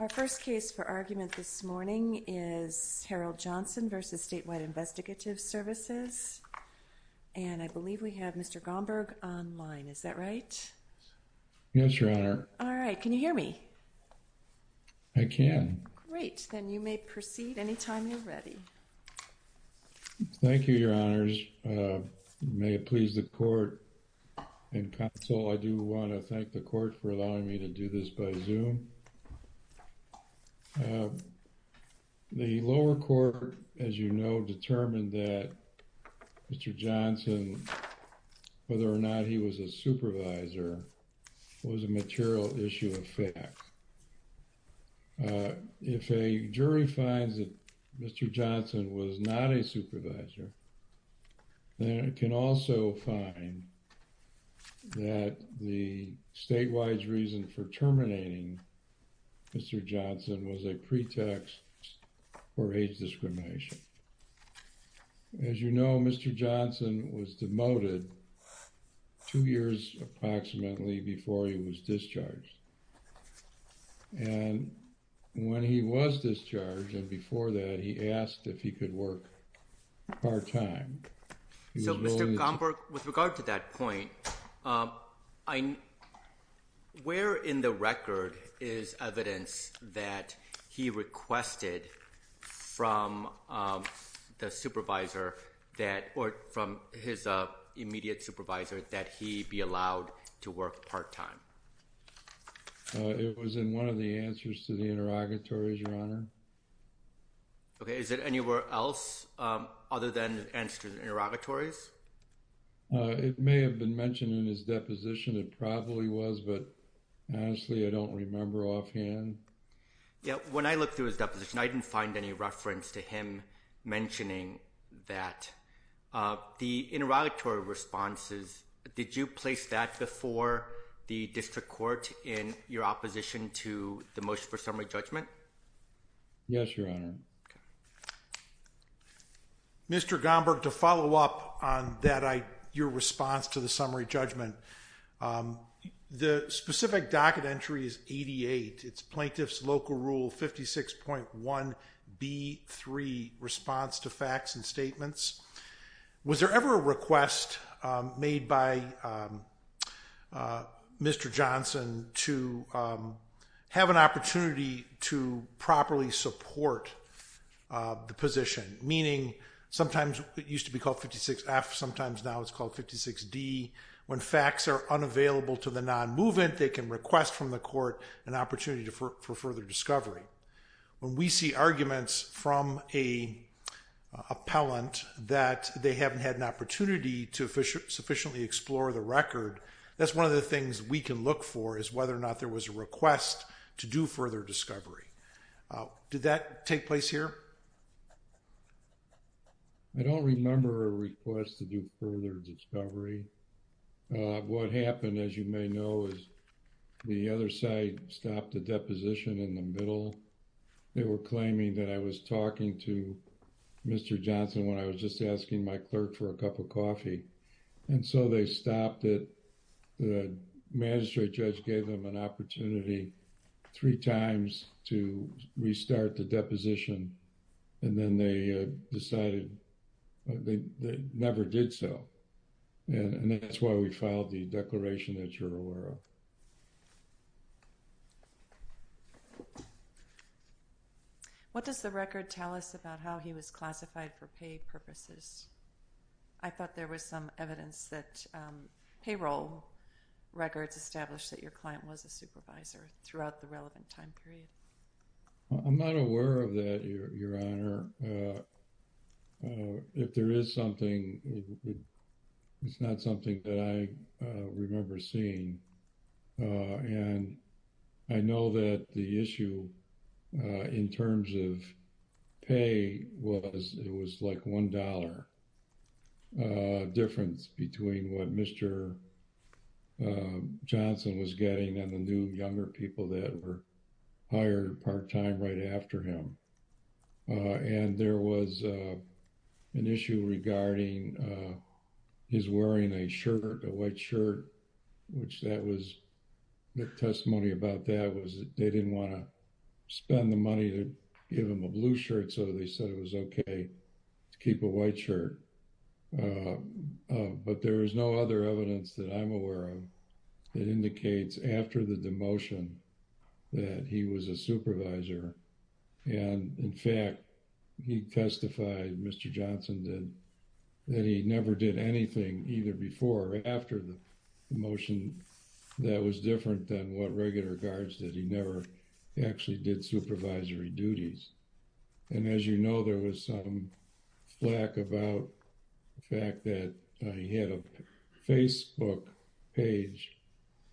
Our first case for argument this morning is Harold Johnson v. Statewide Investigative Services. And I believe we have Mr. Gomberg online. Is that right? Yes, Your Honor. All right. Can you hear me? I can. Great. Then you may proceed anytime you're ready. Thank you, Your Honors. Uh, may it please the court and counsel, I do want to thank the court for allowing me to do this by Zoom. Uh, the lower court, as you know, determined that Mr. Johnson, whether or not he was a supervisor, was a material issue of fact. Uh, if a jury finds that Mr. Johnson was not a supervisor, then it can also find that the statewide reason for terminating Mr. Johnson was a pretext for age discrimination. As you know, Mr. Johnson was demoted two years approximately before he was discharged. And when he was discharged and before that, he asked if he could work part-time. So, Mr. Gomberg, with regard to that point, um, where in the record is evidence that he requested from um, the supervisor that, or from his uh, immediate supervisor, that he be allowed to work part-time? Uh, it was in one of the answers to the interrogatories, Your Honor. Okay. Is it anywhere else um, other than the answer to the interrogatories? Uh, it may have been mentioned in his deposition. It probably was, but honestly, I don't remember offhand. Yeah. When I looked through his deposition, I didn't find any reference to him mentioning that. Uh, the interrogatory responses, did you place that before the district court in your opposition to the motion for summary judgment? Yes, Your Honor. Mr. Gomberg, to follow up on that, your response to the summary judgment, um, the specific docket entry is 88. It's Plaintiff's Local Rule 56.1B3, Response to Facts and Statements. Was there ever a request um, made by um, uh, Mr. Johnson to um, have an opportunity to properly support uh, the position? Meaning, sometimes it used to be called 56F, sometimes now it's called 56D. When facts are unavailable to the non-movant, they can request from the court an opportunity for further discovery. When we see arguments from an uh, appellant that they haven't had an opportunity to sufficiently explore the record, that's one of the things we can look for, is whether or not there was a request to do further discovery. Uh, did that take place here? I don't remember a request to do further discovery. Uh, what happened, as you may know, is the other side stopped the deposition in the middle. They were claiming that I was talking to Mr. Johnson when I was just asking my clerk for a cup of coffee. And so they stopped it. The magistrate judge gave them an opportunity three times to restart the deposition. And then they uh, decided uh, they never did so. And that's why we filed the declaration that you're aware of. What does the record tell us about how he was classified for pay purposes? I thought there was some evidence that um, payroll records established that your client was a supervisor throughout the relevant time period. I'm not aware of that, Your Honor. Uh, uh, if there is something, it's not something that I uh, remember seeing. Uh, and I know that the issue uh, in terms of pay was, it was like $1 difference between what Mr. Johnson was getting and the new younger people that were hired part-time right after him. And there was an issue regarding his wearing a shirt, a white shirt, which that was, the testimony about that was that they didn't want to spend the money to give him a blue shirt, so they said it was okay to keep a white shirt. Uh, uh, but there is no other evidence that I'm aware of that indicates after the demotion that he was a supervisor. And in fact, he testified, Mr. Johnson did, that he never did anything either before or after the motion that was different than what regular guards did. He never actually did supervisory duties. And as you know, there was some flack about the fact that uh, he had a Facebook page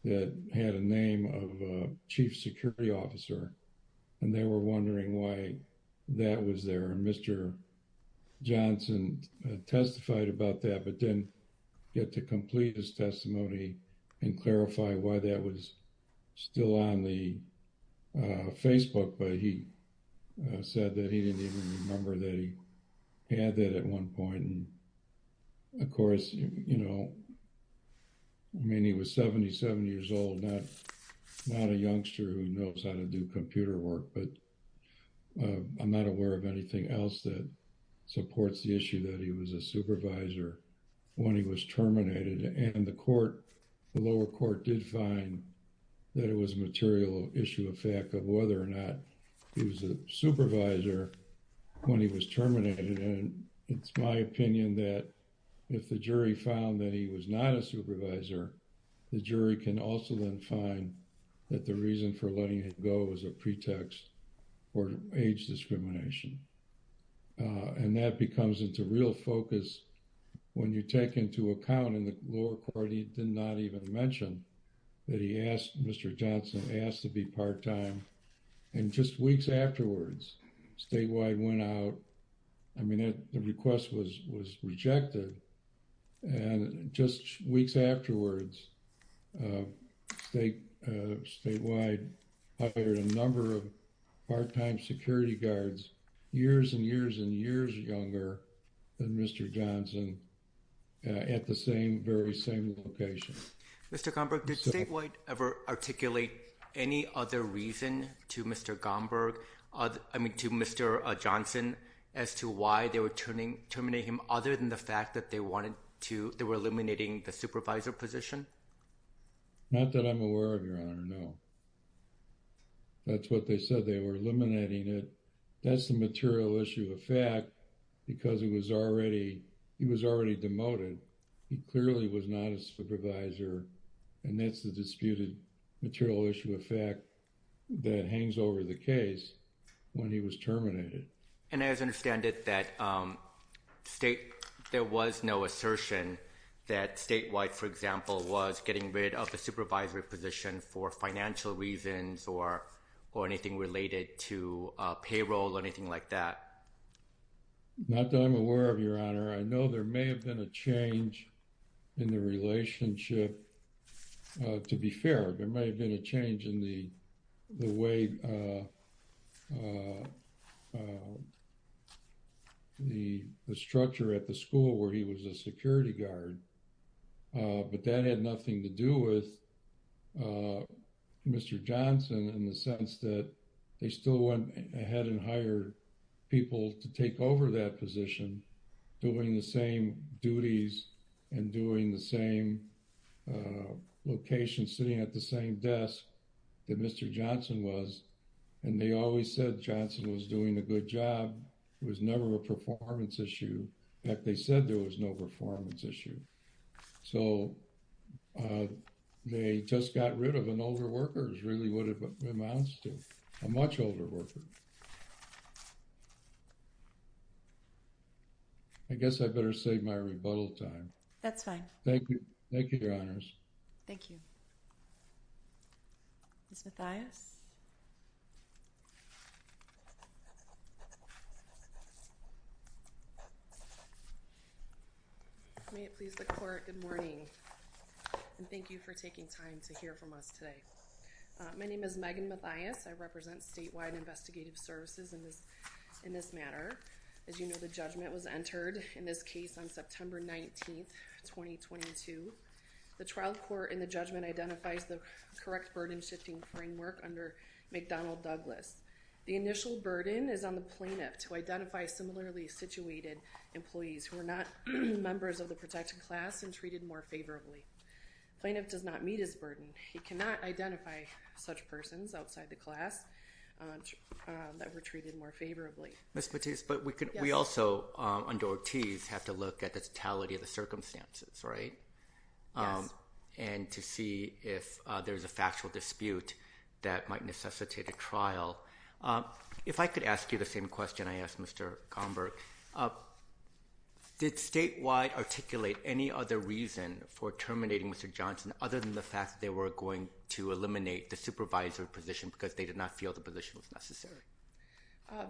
that had a name of a chief security officer, and they were wondering why that was there. And Mr. Johnson uh, testified about that, but didn't get to complete his testimony and clarify why that was still on the uh, Facebook. But he uh, said that he didn't even remember that he had that at one point. And of course, you know, I mean, he was 77 years old, not a youngster who knows how to do computer work. But I'm not aware of anything else that supports the issue that he was a supervisor when he was terminated. And the court, the lower court did find that it was a material issue of fact of whether or not he was a supervisor when he was terminated. And it's my opinion that if the jury found that he was not a supervisor, the jury can also then find that the reason for letting him go was a pretext for age discrimination. Uh, and that becomes into real focus when you take into account in the lower court, he did not even mention that he asked Mr. Johnson asked to be part-time. And just weeks afterwards, statewide went out. I mean, the request was was rejected. And just weeks afterwards, uh, state uh, statewide hired a number of part-time security guards, years and years and years younger than Mr. Johnson uh, at the same, very same location. Mr. Gomberg, did statewide ever articulate any other reason to Mr. Gomberg, I mean, to Mr. Uh, Johnson as to why they were terminating him other than the fact that they wanted to, they were eliminating the supervisor position? Not that I'm aware of, Your Honor, no. That's what they said. They were eliminating it. That's the material issue of fact, because he was already demoted. He clearly was not a supervisor. And that's the disputed material issue of fact that hangs over the case when he was terminated. And I understand it that um, there was no assertion that statewide, for example, was getting rid of the supervisory position for financial reasons or anything related to uh, payroll or anything like that. Not that I'm aware of, Your Honor. I know there may have been a change in the relationship. Uh, to be fair, there may have been a change in the way uh, the structure at the school where he was a security guard. But that had nothing to do with Mr. Johnson in the sense that they still went ahead and hired people to take over that position, doing the same duties and doing the same uh, location, sitting at the same desk that Mr. Johnson was. And they always said Johnson was doing a good job. It was never a performance issue. In fact, they said there was no performance issue. So uh, they just got rid of an older worker is really what it amounts to, a much older worker. I guess I better save my rebuttal time. That's fine. Thank you. Thank you, Your Honors. Thank you. Ms. Mathias? May it please the Court, good morning. And thank you for taking time to hear from us today. Uh, my name is Megan Mathias. I represent Statewide Investigative Services in this matter. As you know, the judgment was entered in this case on September 19th, 2022. The trial court in the judgment identifies the correct burden shifting framework under McDonnell Douglas. The initial burden is on the plaintiff to identify similarly situated employees who are not members of the protected class and treated more favorably. Plaintiff does not meet his burden. He cannot identify such persons outside the class um, um, that were treated more favorably. Ms. Matisse, but we also, um, under Ortiz, have to look at the totality of the circumstances, right? Yes. And to see if uh, there's a factual dispute that might necessitate a trial. Uh, if I could ask you the same question I asked Mr. Gomberg, uh, did statewide articulate any other reason for terminating Mr. Johnson other than the fact that they were going to eliminate the supervisor position because they did not feel the position was necessary? Um,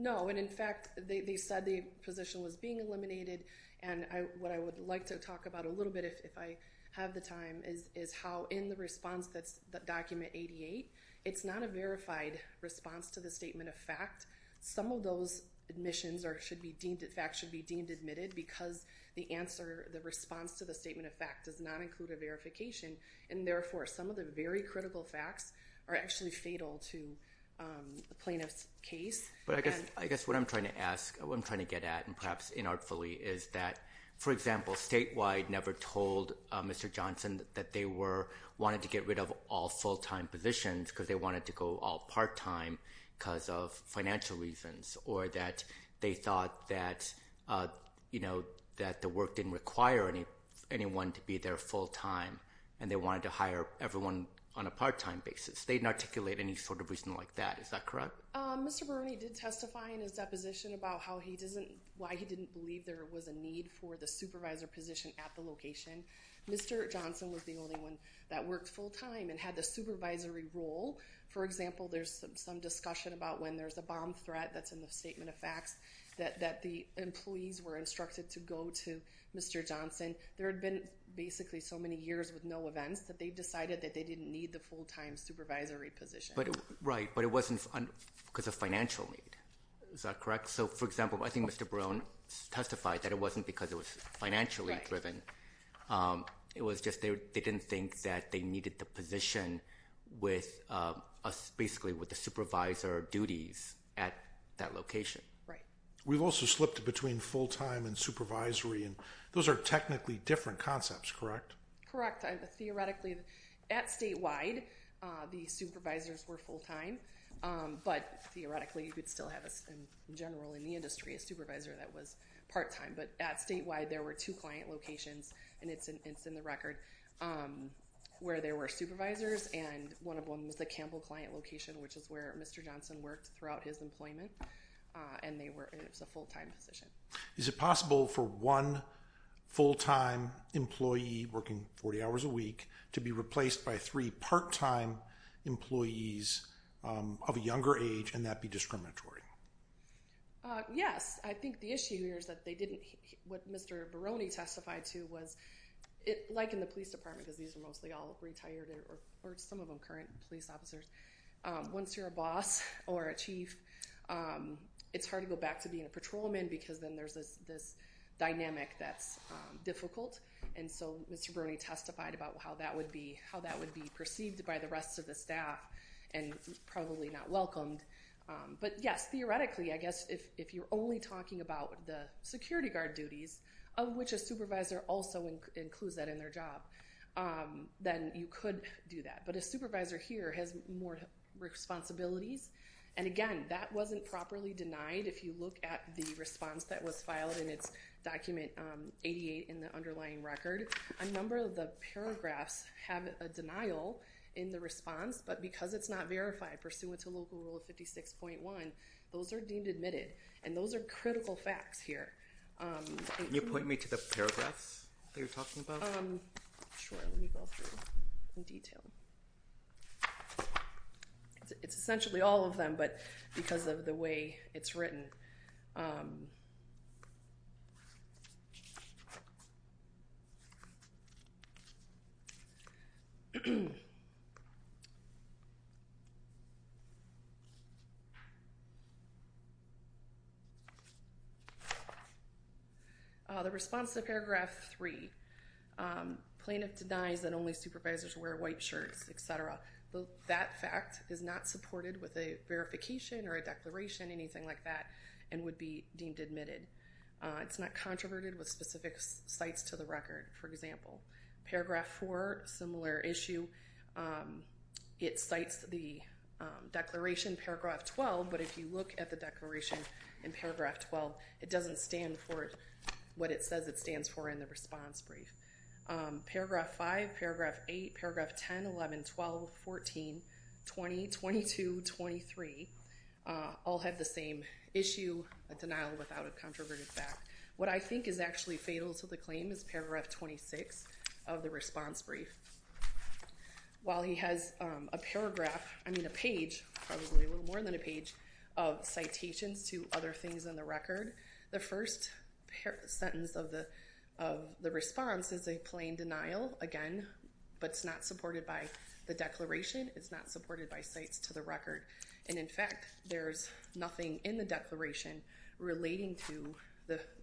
no, and in fact, they said the position was being eliminated, and what I would like to talk about a little bit, if I have the time, is how in the response that's document 88, it's not a verified response to the statement of fact. Some of those admissions or should be deemed, facts should be deemed admitted because the answer, the response to the statement of fact does not include a verification, and therefore some of the very critical facts are actually fatal to um, the plaintiff's case. But I guess I guess what I'm trying to ask, what I'm trying to get at, and perhaps inartfully, is that, for example, statewide never told uh, Mr. Johnson that they were wanted to get rid of all full-time positions because they wanted to go all part-time because of financial reasons, or that they thought that uh, you know, that the work didn't require anyone to be there full-time, and they wanted to hire everyone on a part-time basis. They didn't articulate any sort of reason like that. Is that correct? Um, Mr. Baroni did testify in his deposition about how he doesn't, why he didn't believe there was a need for the supervisor position at the location. Mr. Johnson was the only one that worked full-time and had the supervisory role. For example, there's some discussion about when there's a bomb threat that's in the statement of facts that the employees were instructed to go to Mr. Johnson. There had been basically so many years with no events that they decided that they didn't need the full-time supervisory position. Right, but it wasn't because of financial need. Is that correct? So, for example, I think Mr. Baroni testified that it wasn't because it was financially driven. Um, it was just they didn't think that they needed the position um, basically with the supervisor duties at that location. Right. We've also slipped between full-time and supervisory, and those are technically different concepts, correct? Correct. Theoretically, at statewide, uh, the supervisors were full-time, um, but theoretically you could still have, in general in the industry, a supervisor that was part-time. But at statewide, there were two client locations, and it's in the record, um, where there were supervisors, and one of them was the Campbell client location, which is where Mr. Johnson worked throughout his employment, uh, and they were it was a full-time position. Is it possible for one full-time employee working 40 hours a week to be replaced by three part-time employees um, of a younger age and that be discriminatory? Uh, yes. I think the issue here is that they didn't, what Mr. Baroni testified to was, like in the police department, because these are mostly all retired or some of them current police officers, um, once you're a boss or a chief, um, it's hard to go back to being a patrolman because then there's this dynamic that's um, difficult. And so Mr. Baroni testified about how that would be perceived by the rest of the staff and probably not welcomed. But yes, theoretically, I guess if you're only talking about the security guard duties, of which a supervisor also includes that in their job, um, then you could do that. But a supervisor here has more responsibilities. And again, that wasn't properly denied. If you look at the response that was filed in its document um, 88 in the underlying record, a number of the paragraphs have a denial in the response, but because it's not verified pursuant to Local Rule 56.1, those are deemed admitted. And those are critical facts here. Um, Can you point me to the paragraphs that you're talking about? Um, sure. Let me go through in detail. It's essentially all of them, but because of the way it's written. Um, Uh, the response to paragraph 3, um, plaintiff denies that only supervisors wear white shirts, etc. that fact is not supported with a verification or a declaration, anything like that, and would be deemed admitted. Uh, it's not controverted with specific cites to the record, for example. Paragraph 4, similar issue. Um, it cites the um, declaration, paragraph 12, but if you look at the declaration in paragraph 12, it doesn't stand for what it says it stands for in the response brief. Um, paragraph 5, paragraph 8, paragraph 10, 11, 12, 14, 20, 22, 23 uh, all have the same issue, a denial without a controverted fact. What I think is actually fatal to the claim is paragraph 26 of the response brief. While he has um, a paragraph, I mean a page, probably a little more than a page, of citations to other things in the record, the first sentence of the of the response is a plain denial, again, but it's not supported by the declaration. It's not supported by cites to the record. And in fact, there's nothing in the declaration relating to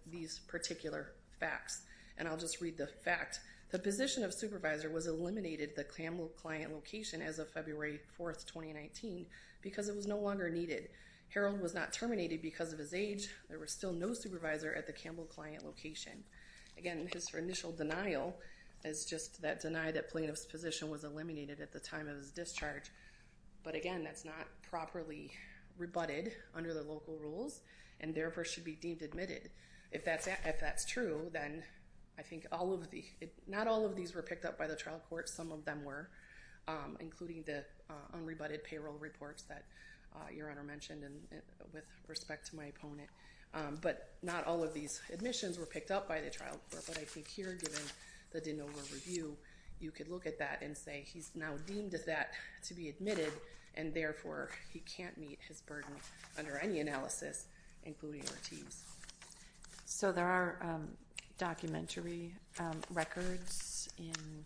these particular facts. And I'll just read the fact. The position of supervisor was eliminated at the Campbell client location as of February 4th, 2019, because it was no longer needed. Harold was not terminated because of his age. There was still no supervisor at the Campbell client location. Again, his initial denial is just that deny that plaintiff's position was eliminated at the time of his discharge. But again, that's not properly rebutted under the local rules and therefore should be deemed admitted. If that's true, then I think all of the, not all of these were picked up by the trial court. Some of them were, um, including the uh, unrebutted payroll reports that Uh, Your Honor mentioned with respect to my opponent. Um, but not all of these admissions were picked up by the trial court. But I think here, given the de novo review, you could look at that and say he's now deemed that to be admitted and therefore he can't meet his burden under any analysis, including Ortiz. So there are um, documentary um, records in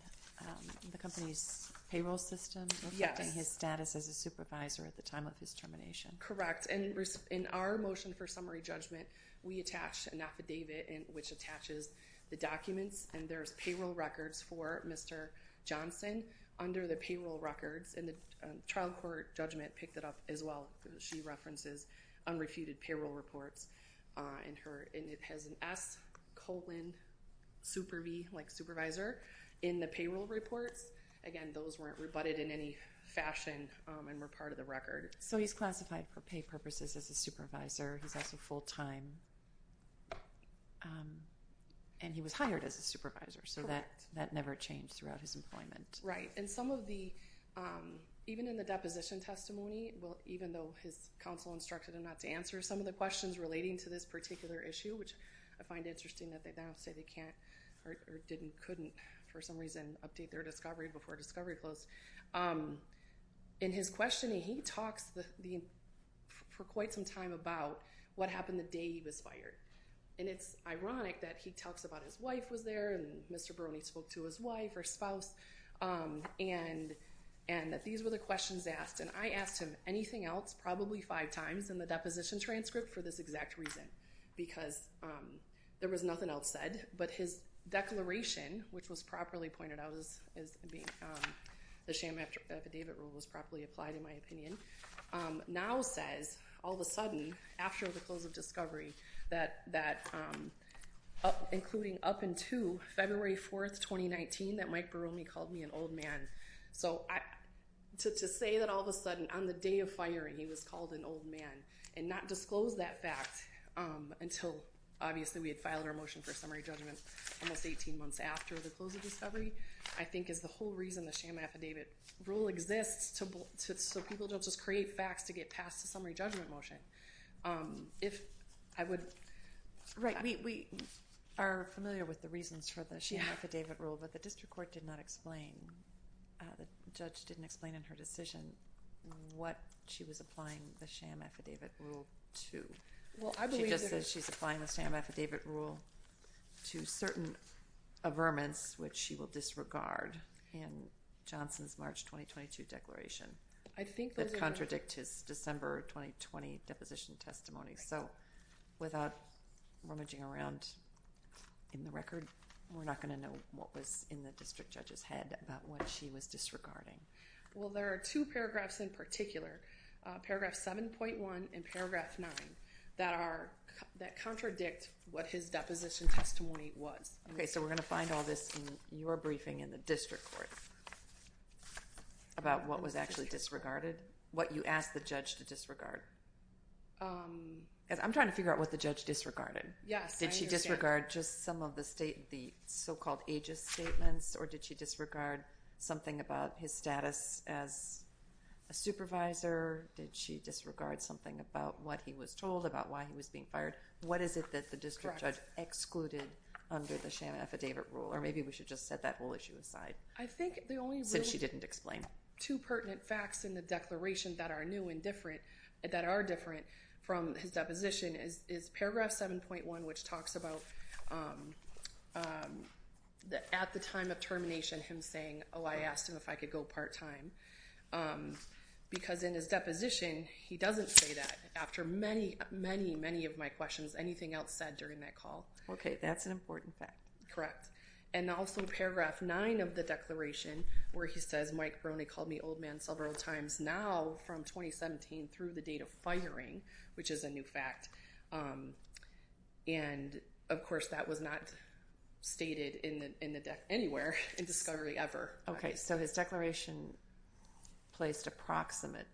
the company's payroll system reflecting his status as a supervisor at the time of his termination. Correct. And in our motion for summary judgment, we attach an affidavit which attaches the documents and there's payroll records for Mr. Johnson under the payroll records. And the um, trial court judgment picked it up as well. She references unrefuted payroll reports uh, in her, and it has an S colon super V, like supervisor, in the payroll reports. Again, those weren't rebutted in any fashion um, and were part of the record. So he's classified for pay purposes as a supervisor. He's also full-time. Um, and he was hired as a supervisor. So that never changed throughout his employment. Right. And some of the, um, even in the deposition testimony, even though his counsel instructed him not to answer some of the questions relating to this particular issue, which I find interesting that they now say they can't or didn't, couldn't, for some reason, update their discovery before discovery closed. Um, in his questioning, he talks for quite some time about what happened the day he was fired. And it's ironic that he talks about his wife was there and Mr. Brony spoke to his wife or spouse um, and that these were the questions asked. And I asked him anything else probably five times in the deposition transcript for this exact reason. Because um, there was nothing else said. But his declaration, which was properly pointed out as being, um, the sham affidavit rule was properly applied in my opinion, um, now says, all of a sudden, after the close of discovery, that um, including up until February 4th, 2019, that Mike Brony called me an old man. So to say that all of a sudden, on the day of firing, he was called an old man and not disclose that fact until, obviously, we had filed our motion for summary judgment almost 18 months after the close of discovery, I think is the whole reason the sham affidavit rule exists so people don't just create facts to get past the summary judgment motion. Um, if I would... Right. We are familiar with the reasons for the sham affidavit rule, but the district court did not explain, uh, the judge didn't explain in her decision what she was applying the sham affidavit rule to. Well, I believe she just says she's applying the sham affidavit rule to certain averments, which she will disregard in Johnson's March 2022 declaration. I think that's. That contradict his December 2020 deposition testimony. So without rummaging around in the record, we're not going to know what was in the district judge's head about what she was disregarding. Well, there are two paragraphs in particular, uh, paragraph 7.1 and paragraph 9, that are that contradict what his deposition testimony was. Okay, so we're going to find all this in your briefing in the district court about what was actually disregarded, what you asked the judge to disregard. Um, I'm trying to figure out what the judge disregarded. yes. I Did she disregard just some of the state, the so-called aegis statements, or did she disregard something about his status as a supervisor? Did she disregard something about what he was told about why he was being fired? What is it that the district judge excluded under the sham affidavit rule? Or maybe we should just set that whole issue aside I think the only since she didn't explain. two pertinent facts in the declaration that are new and different, that are different from his deposition is, is paragraph 7.1, which talks about um, um, the, at the time of termination, him saying, oh, I asked him if I could go part-time. Because in his deposition, he doesn't say that after many, many, many of my questions, anything else said during that call. Okay, that's an important fact. Correct. And also paragraph nine of the declaration, where he says Mike Brony called me old man several times now from 2017 through the date of firing, which is a new fact. Um, and of course, that was not stated in the in the deck anywhere in discovery ever. Okay, so his declaration placed approximate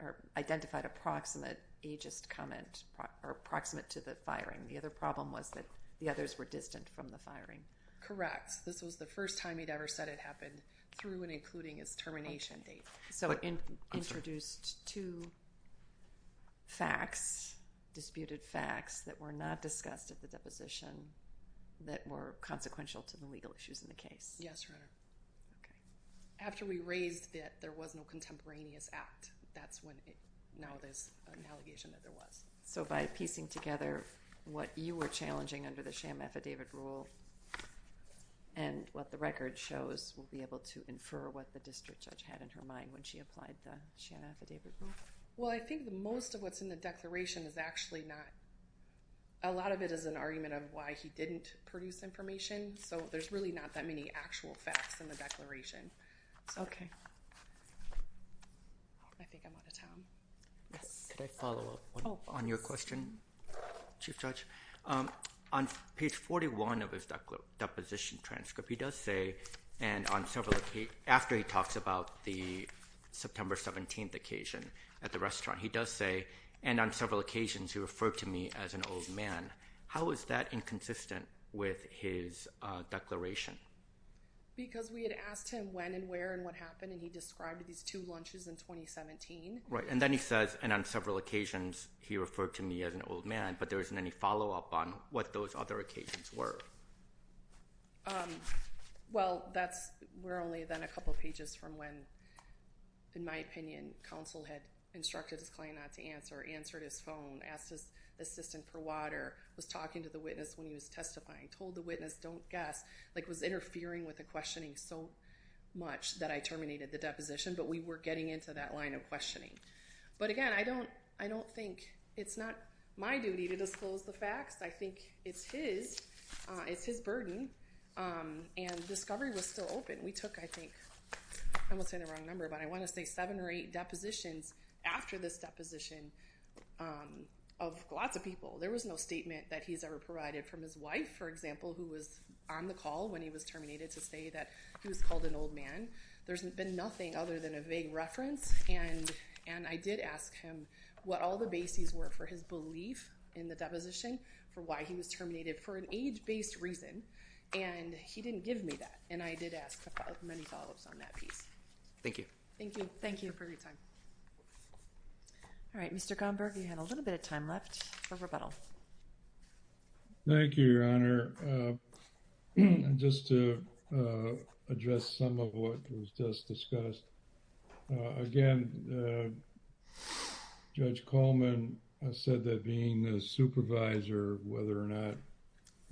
or identified approximate ageist comment or approximate to the firing. The other problem was that the others were distant from the firing. Correct. This was the first time he'd ever said it happened through and including his termination date. So it introduced two facts, disputed facts that were not discussed at the deposition that were consequential to the legal issues in the case. Yes, Your Honor. After we raised that there was no contemporaneous act, that's when now there's an allegation that there was. So by piecing together what you were challenging under the sham affidavit rule and what the record shows, we'll be able to infer what the district judge had in her mind when she applied the sham affidavit rule. Well, I think the most of what's in the declaration is actually not. A lot of it is an argument of why he didn't produce information. So there's really not that many actual facts in the declaration. Okay. I think I'm out of time. Yes. Could I follow up on, Oh, your question, Chief Judge? Um, on page 41 of his deposition transcript, he does say, and on several occasions, after he talks about the September 17th occasion at the restaurant, he does say, and on several occasions he referred to me as an old man. How is that inconsistent with his uh, declaration? Because we had asked him when and where and what happened, and he described these two lunches in 2017. Right, and then he says, and on several occasions he referred to me as an old man, but there isn't any follow up on what those other occasions were. Um, well, that's we're only then a couple pages from when, in my opinion, counsel had instructed his client not to answer, answered his phone, asked his assistant for water, was talking to the witness when he was testifying, told the witness don't guess, like was interfering with the questioning so much that I terminated the deposition, but we were getting into that line of questioning. But again, I don't I don't think it's not my duty to disclose the facts. I think it's his. Uh, it's his burden. Um, and discovery was still open. We took, I think, I won't say the wrong number, but I want to say seven or eight depositions after this deposition um, of lots of people. There was no statement that he's ever provided from his wife, for example, who was on the call when he was terminated to say that he was called an old man. There's been nothing other than a vague reference, and and I did ask him what all the bases were for his belief in the deposition for why he was terminated for an age-based reason, and he didn't give me that. And I did ask many follow-ups on that piece. Thank you. Thank you. Thank you. for your time. All right, Mr. Gomberg, you had a little bit of time left for rebuttal. Thank you, Your Honor. Uh, just to uh, address some of what was just discussed. Uh, again, Judge Coleman said that being the supervisor, whether or not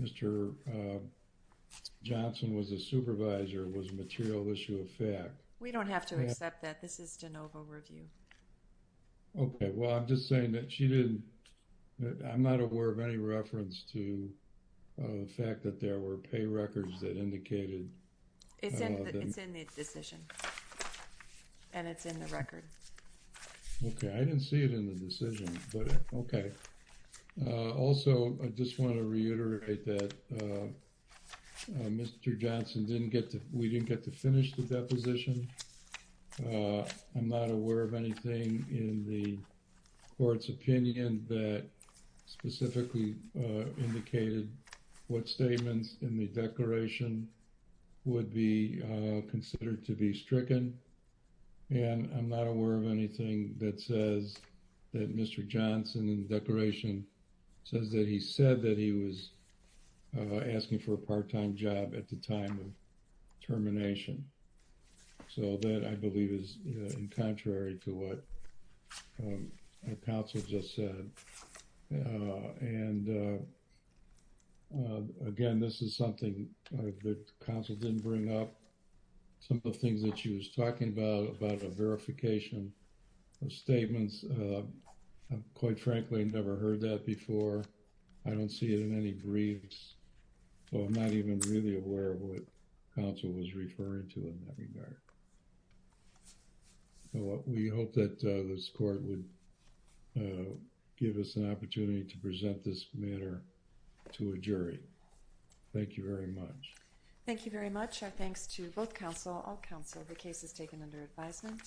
Mr. Uh, Johnson was a supervisor, was a material issue of fact. We don't have to accept that. This is de novo review. Okay, well, I'm just saying that she didn't, I'm not aware of any reference to uh, the fact that there were pay records that indicated, It's in Uh, the, it's in the decision. and it's in the record. Okay, I didn't see it in the decision, but, okay. Uh, also, I just want to reiterate that, uh, uh, Mr. Johnson didn't get to, we didn't get to finish the deposition. Uh, I'm not aware of anything in the court's opinion that specifically, uh, indicated what statements in the declaration would be, uh, considered to be stricken. And I'm not aware of anything that says that Mr. Johnson in the declaration says that he said that he was asking for a part-time job at the time of termination. So that I believe is in contrary to what um, counsel just said. Uh, and uh, uh, again, this is something that counsel didn't bring up some of the things that she was talking about, about a verification of statements. I've quite frankly never heard that before. I don't see it in any briefs. So I'm not even really aware of what counsel was referring to in that regard. We hope that uh, this court would uh, give us an opportunity to present this matter to a jury. Thank you very much. Thank you very much. Our thanks to both counsel, all counsel. The case is taken under advisement.